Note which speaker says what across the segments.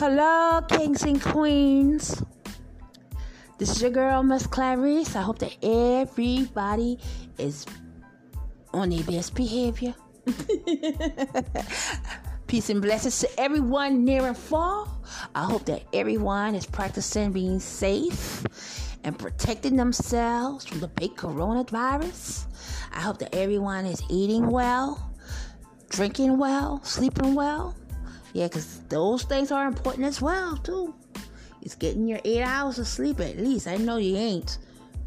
Speaker 1: Hello, kings and queens. This is your girl, Miss Clarice. I hope that everybody is on their best behavior. Peace and blessings to everyone near and far. I hope that everyone is practicing being safe and protecting themselves from the big coronavirus. I hope that everyone is eating well, drinking well, sleeping well. Yeah, because those things are important as well, too. It's getting your eight hours of sleep at least. I know you ain't.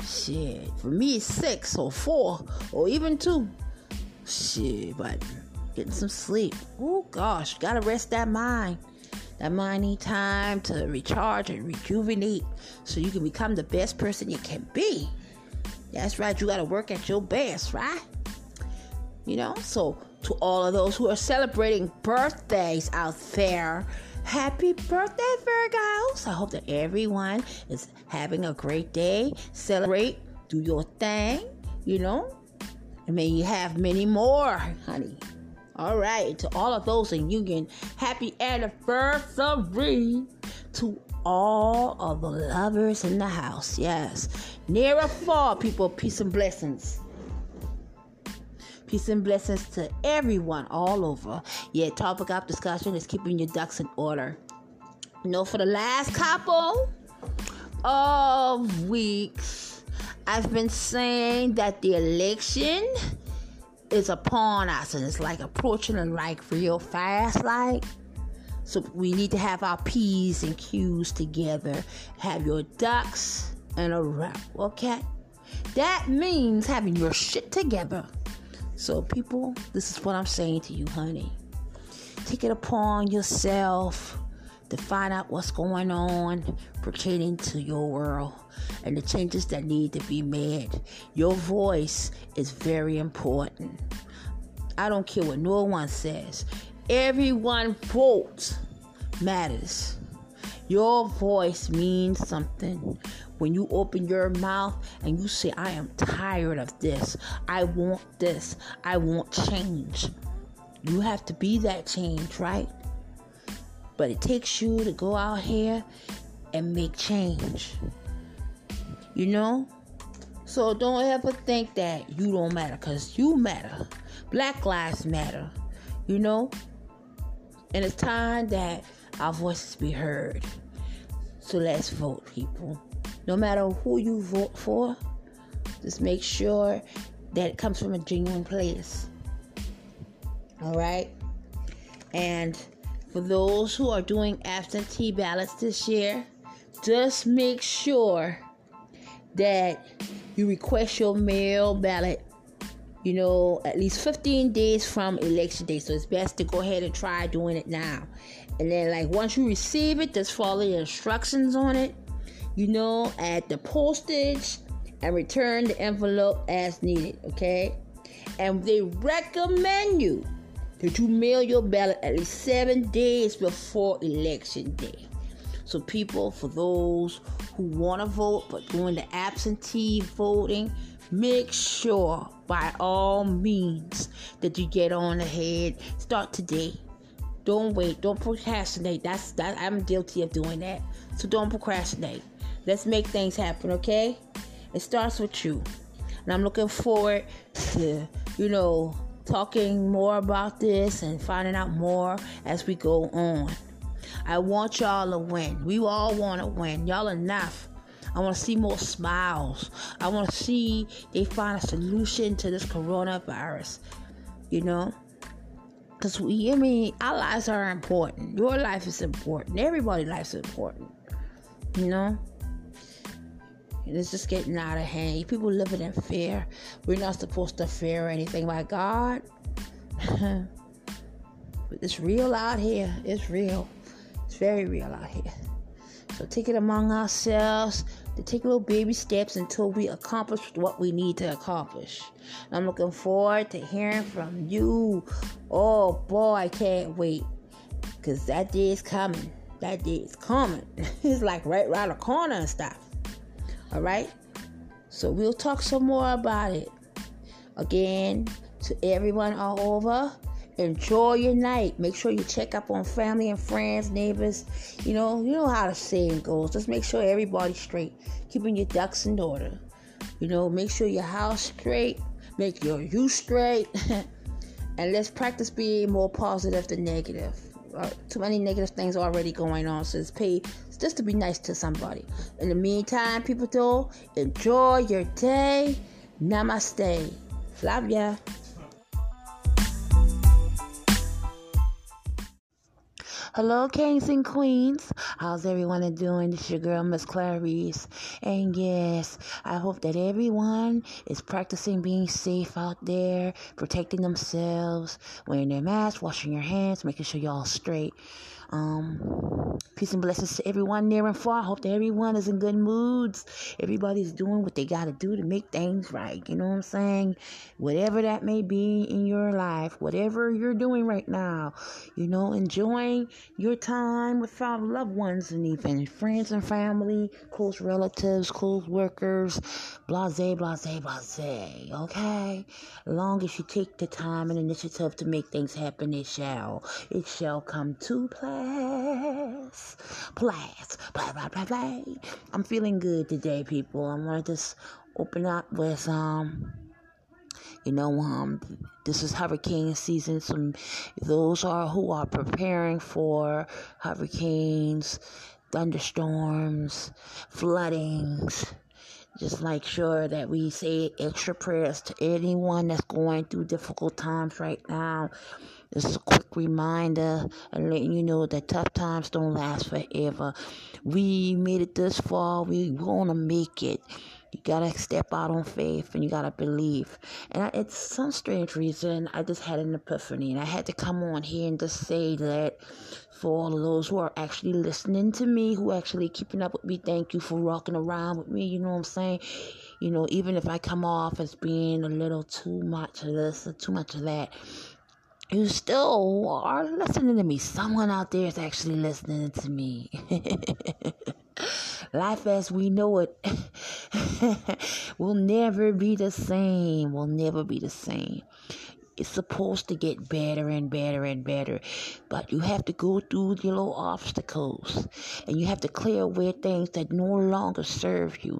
Speaker 1: Shit. For me, it's six or four or even two. Shit, but getting some sleep. Oh, gosh. Gotta rest that mind. That mind need time to recharge and rejuvenate so you can become the best person you can be. That's right. You gotta work at your best, right? You know? So, to all of those who are celebrating birthdays out there, Happy birthday, Virgos! I hope that everyone is having a great day. Celebrate, do your thing, you know, and may you have many more, honey. All right, to all of those in union, happy anniversary to all of the lovers in the house. Yes, near or far, people, peace and blessings. Peace and blessings to everyone all over. Yeah, topic of discussion is keeping your ducks in order. You know, for the last couple of weeks, I've been saying that the election is upon us and it's like approaching and like real fast, like. So we need to have our P's and Q's together. Have your ducks in a row, okay? That means having your shit together. So, people, this is what I'm saying to you, honey. Take it upon yourself to find out what's going on pertaining to your world and the changes that need to be made. Your voice is very important. I don't care what no one says. Everyone vote matters. Your voice means something. When you open your mouth and you say, I am tired of this, I want this, I want change. You have to be that change, right? But it takes you to go out here and make change. You know? So don't ever think that you don't matter because you matter. Black lives matter. You know? And it's time that our voices be heard. So let's vote, people. No matter who you vote for, just make sure that it comes from a genuine place. All right? And for those who are doing absentee ballots this year, just make sure that you request your mail ballot you know, at least 15 days from election day. So it's best to go ahead and try doing it now. And then, like, once you receive it, just follow the instructions on it. You know, add the postage and return the envelope as needed. Okay, and they recommend you that you mail your ballot at least seven days before election day. So, people, for those who want to vote but doing the absentee voting, make sure by all means that you get on ahead. Start today. Don't wait. Don't procrastinate. That's that. I'm guilty of doing that. So don't procrastinate. Let's make things happen. Okay? It starts with you, and I'm looking forward to you know talking more about this and finding out more as we go on. I want y'all to win. We all want to win. Y'all enough. I want to see more smiles. I want to see they find a solution to this coronavirus. You know? Because we, I mean, our lives are important. Your life is important. Everybody's life is important. You know? And it's just getting out of hand. People living in fear. We're not supposed to fear anything by God. but it's real out here. It's real. It's very real out here. So take it among ourselves to take little baby steps until we accomplish what we need to accomplish. And I'm looking forward to hearing from you. Oh boy, I can't wait. Cause that day is coming. That day is coming. it's like right around the corner and stuff. Alright? So we'll talk some more about it. Again, to everyone all over, enjoy your night. Make sure you check up on family and friends, neighbors. You know, you know how the saying goes. Just make sure everybody's straight, keeping your ducks in order. You know, make sure your house straight, make your you straight, and let's practice being more positive than negative. Uh, too many negative things already going on, so it's paid just to be nice to somebody. In the meantime, people, though, enjoy your day. Namaste. Love ya. Hello, kings and queens. How's everyone doing? It's your girl, Miss Clarice. And yes, I hope that everyone is practicing being safe out there, protecting themselves, wearing their mask, washing your hands, making sure you're all straight. Um, peace and blessings to everyone near and far. I hope that everyone is in good moods. Everybody's doing what they got to do to make things right. You know what I'm saying? Whatever that may be in your life, whatever you're doing right now, you know, enjoying your time with our loved ones and even friends and family, close relatives, close workers, blase, blase, blase. Okay? Long as you take the time and initiative to make things happen, it shall. It shall come to play class, blah, blah, blah, blah. I'm feeling good today, people. I'm to just open up with, um, you know, um, this is hurricane season. Some those are who are preparing for hurricanes, thunderstorms, floodings. Just make sure that we say extra prayers to anyone that's going through difficult times right now. Is a quick reminder and letting you know that tough times don't last forever. We made it this far. We to make it. You gotta step out on faith and you gotta believe. And I, it's some strange reason I just had an epiphany and I had to come on here and just say that for all of those who are actually listening to me, who actually keeping up with me, thank you for rocking around with me. You know what I'm saying? You know, even if I come off as being a little too much of this or too much of that, you still are listening to me. Someone out there is actually listening to me. Life as we know it will never be the same. Will never be the same. It's supposed to get better and better and better, but you have to go through the little obstacles and you have to clear away things that no longer serve you.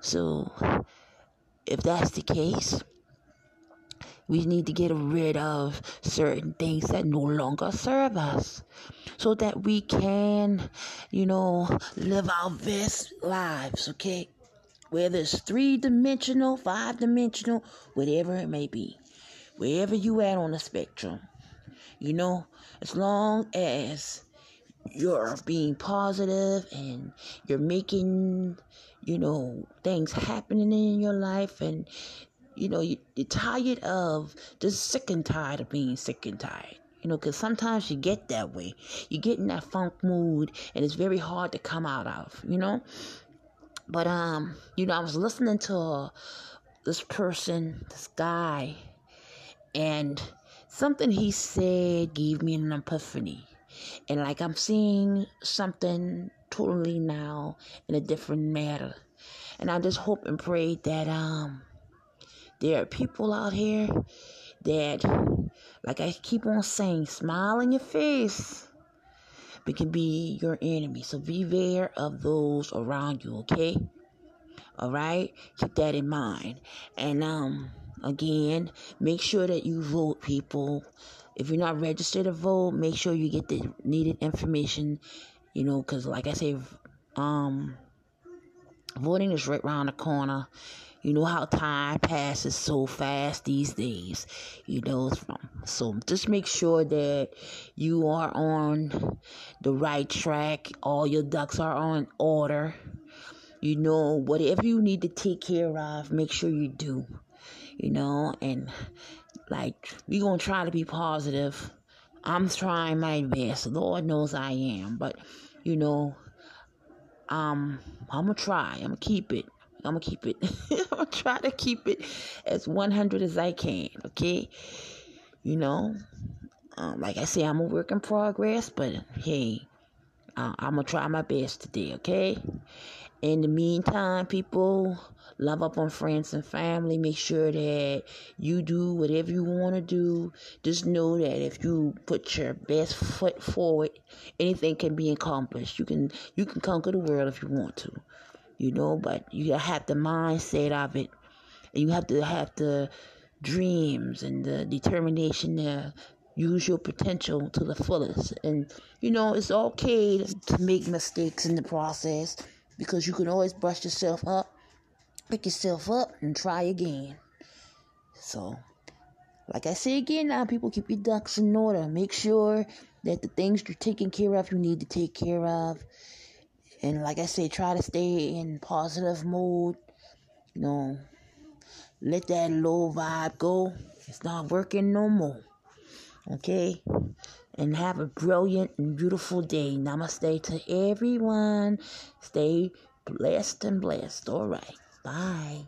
Speaker 1: So, if that's the case, we need to get rid of certain things that no longer serve us so that we can, you know, live our best lives, okay? Whether it's three dimensional, five dimensional, whatever it may be, wherever you at on the spectrum, you know, as long as you're being positive and you're making you know things happening in your life and you know, you, you're tired of just sick and tired of being sick and tired. You know, because sometimes you get that way. You get in that funk mood, and it's very hard to come out of. You know, but um, you know, I was listening to uh, this person, this guy, and something he said gave me an epiphany, and like I'm seeing something totally now in a different matter, and I just hope and pray that um there are people out here that, like I keep on saying, smile in your face, but can be your enemy. So be aware of those around you, okay? All right? Keep that in mind. And, um, again, make sure that you vote, people. If you're not registered to vote, make sure you get the needed information, you know, because, like I say, um, voting is right around the corner you know how time passes so fast these days. You know, so just make sure that you are on the right track. All your ducks are on order. You know, whatever you need to take care of, make sure you do. You know, and like we're gonna try to be positive. I'm trying my best. Lord knows I am, but you know, um, I'm gonna try. I'm gonna keep it. I'm gonna keep it. I'm gonna try to keep it as 100 as I can. Okay, you know, um, like I say, I'm a work in progress, but hey, uh, I'm gonna try my best today. Okay, In the meantime, people, love up on friends and family. Make sure that you do whatever you want to do. Just know that if you put your best foot forward, anything can be accomplished. You can you can conquer the world if you want to. You know, but you have the mindset of it. And you have to have the dreams and the determination to use your potential to the fullest. And you know, it's okay to make mistakes in the process because you can always brush yourself up, pick yourself up, and try again. So, like I say again, now people keep your ducks in order. Make sure that the things you're taking care of, you need to take care of. And like I say, try to stay in positive mode. You know, let that low vibe go. It's not working no more. Okay? and have a brilliant and beautiful day. Namaste to everyone. Stay blessed and blessed. All right. Bye.